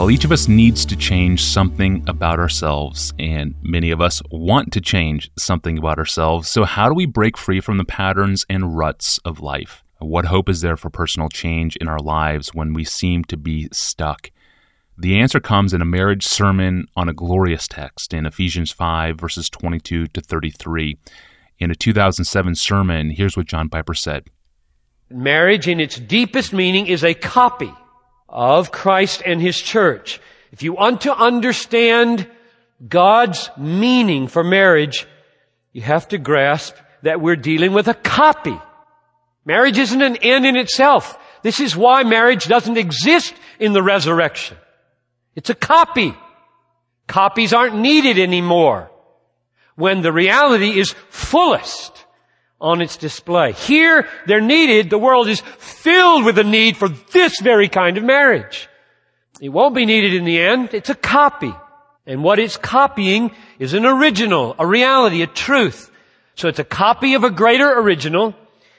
Well, each of us needs to change something about ourselves, and many of us want to change something about ourselves. So, how do we break free from the patterns and ruts of life? What hope is there for personal change in our lives when we seem to be stuck? The answer comes in a marriage sermon on a glorious text in Ephesians 5, verses 22 to 33. In a 2007 sermon, here's what John Piper said Marriage, in its deepest meaning, is a copy of Christ and His church. If you want to understand God's meaning for marriage, you have to grasp that we're dealing with a copy. Marriage isn't an end in itself. This is why marriage doesn't exist in the resurrection. It's a copy. Copies aren't needed anymore when the reality is fullest on its display. Here, they're needed. The world is filled with a need for this very kind of marriage. It won't be needed in the end. It's a copy. And what it's copying is an original, a reality, a truth. So it's a copy of a greater original.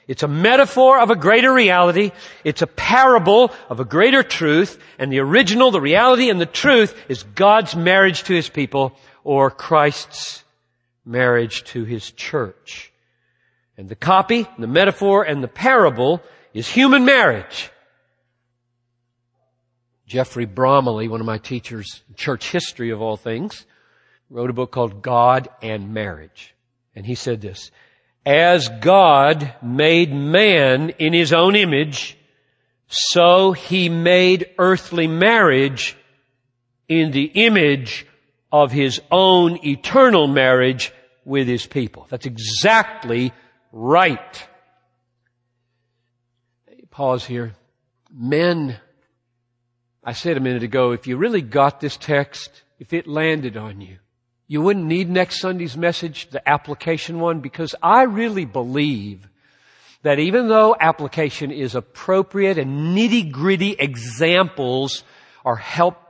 It's a metaphor of a greater reality. It's a parable of a greater truth. And the original, the reality, and the truth is God's marriage to His people or Christ's marriage to His church. And the copy, the metaphor, and the parable is human marriage. Geoffrey Bromiley, one of my teachers church history of all things, wrote a book called God and Marriage. And he said this, as God made man in his own image, so he made earthly marriage in the image of his own eternal marriage with his people. That's exactly right. Pause here. Men, I said a minute ago, if you really got this text, if it landed on you, you wouldn't need next Sunday's message, the application one, because I really believe that even though application is appropriate and nitty gritty examples are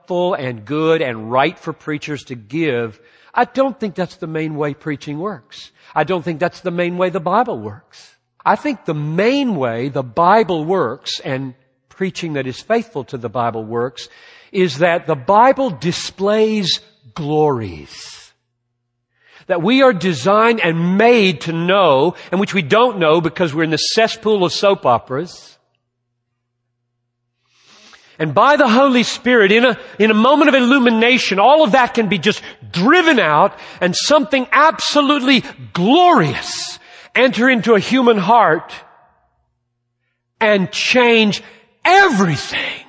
helpful and good and right for preachers to give, I don't think that's the main way preaching works. I don't think that's the main way the Bible works. I think the main way the Bible works and preaching that is faithful to the Bible works is that the Bible displays glories. That we are designed and made to know, and which we don't know because we're in the cesspool of soap operas. And by the Holy Spirit, in a, in a moment of illumination, all of that can be just driven out and something absolutely glorious enter into a human heart and change everything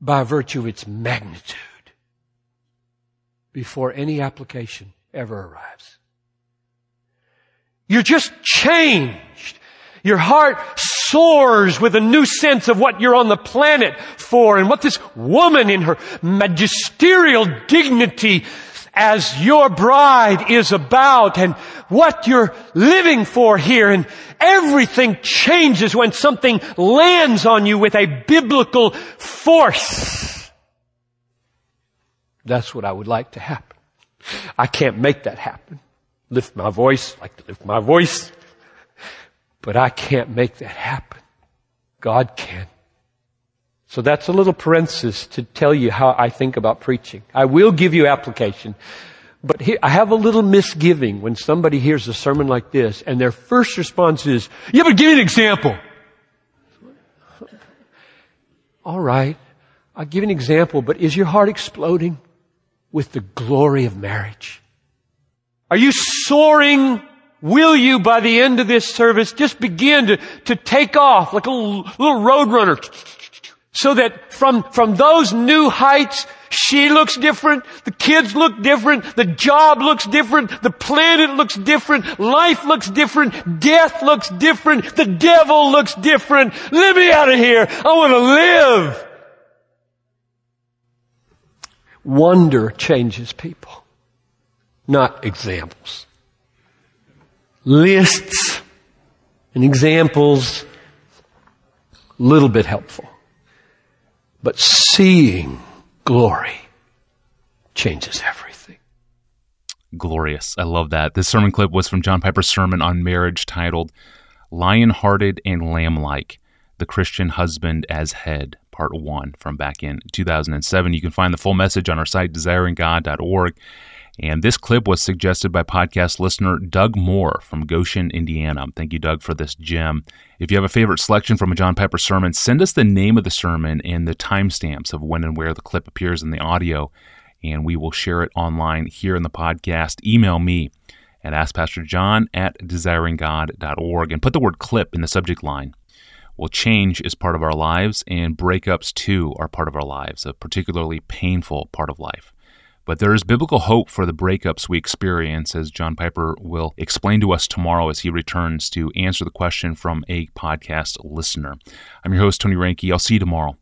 by virtue of its magnitude before any application ever arrives. You're just changed. Your heart soars with a new sense of what you're on the planet for and what this woman in her magisterial dignity as your bride is about and what you're living for here and everything changes when something lands on you with a biblical force. That's what I would like to happen. I can't make that happen. Lift my voice, like to lift my voice. But I can't make that happen. God can. So that's a little parenthesis to tell you how I think about preaching. I will give you application. But here, I have a little misgiving when somebody hears a sermon like this and their first response is, yeah, but give me an example. All right. I'll give you an example, but is your heart exploding with the glory of marriage? Are you soaring Will you, by the end of this service, just begin to, to take off like a little, little road runner? So that from, from those new heights, she looks different, the kids look different, the job looks different, the planet looks different, life looks different, death looks different, the devil looks different. Let me out of here. I want to live. Wonder changes people, not examples lists and examples, a little bit helpful. But seeing glory changes everything. Glorious. I love that. This sermon clip was from John Piper's sermon on marriage titled Lion Hearted and Lamb Like The Christian Husband as Head part one from back in 2007. You can find the full message on our site, desiringgod.org. And this clip was suggested by podcast listener Doug Moore from Goshen, Indiana. Thank you, Doug, for this gem. If you have a favorite selection from a John Piper sermon, send us the name of the sermon and the timestamps of when and where the clip appears in the audio, and we will share it online here in the podcast. Email me at AskPastorJohn at desiringgod.org and put the word clip in the subject line. Well, change is part of our lives, and breakups too are part of our lives, a particularly painful part of life. But there is biblical hope for the breakups we experience, as John Piper will explain to us tomorrow as he returns to answer the question from a podcast listener. I'm your host, Tony Reinke. I'll see you tomorrow.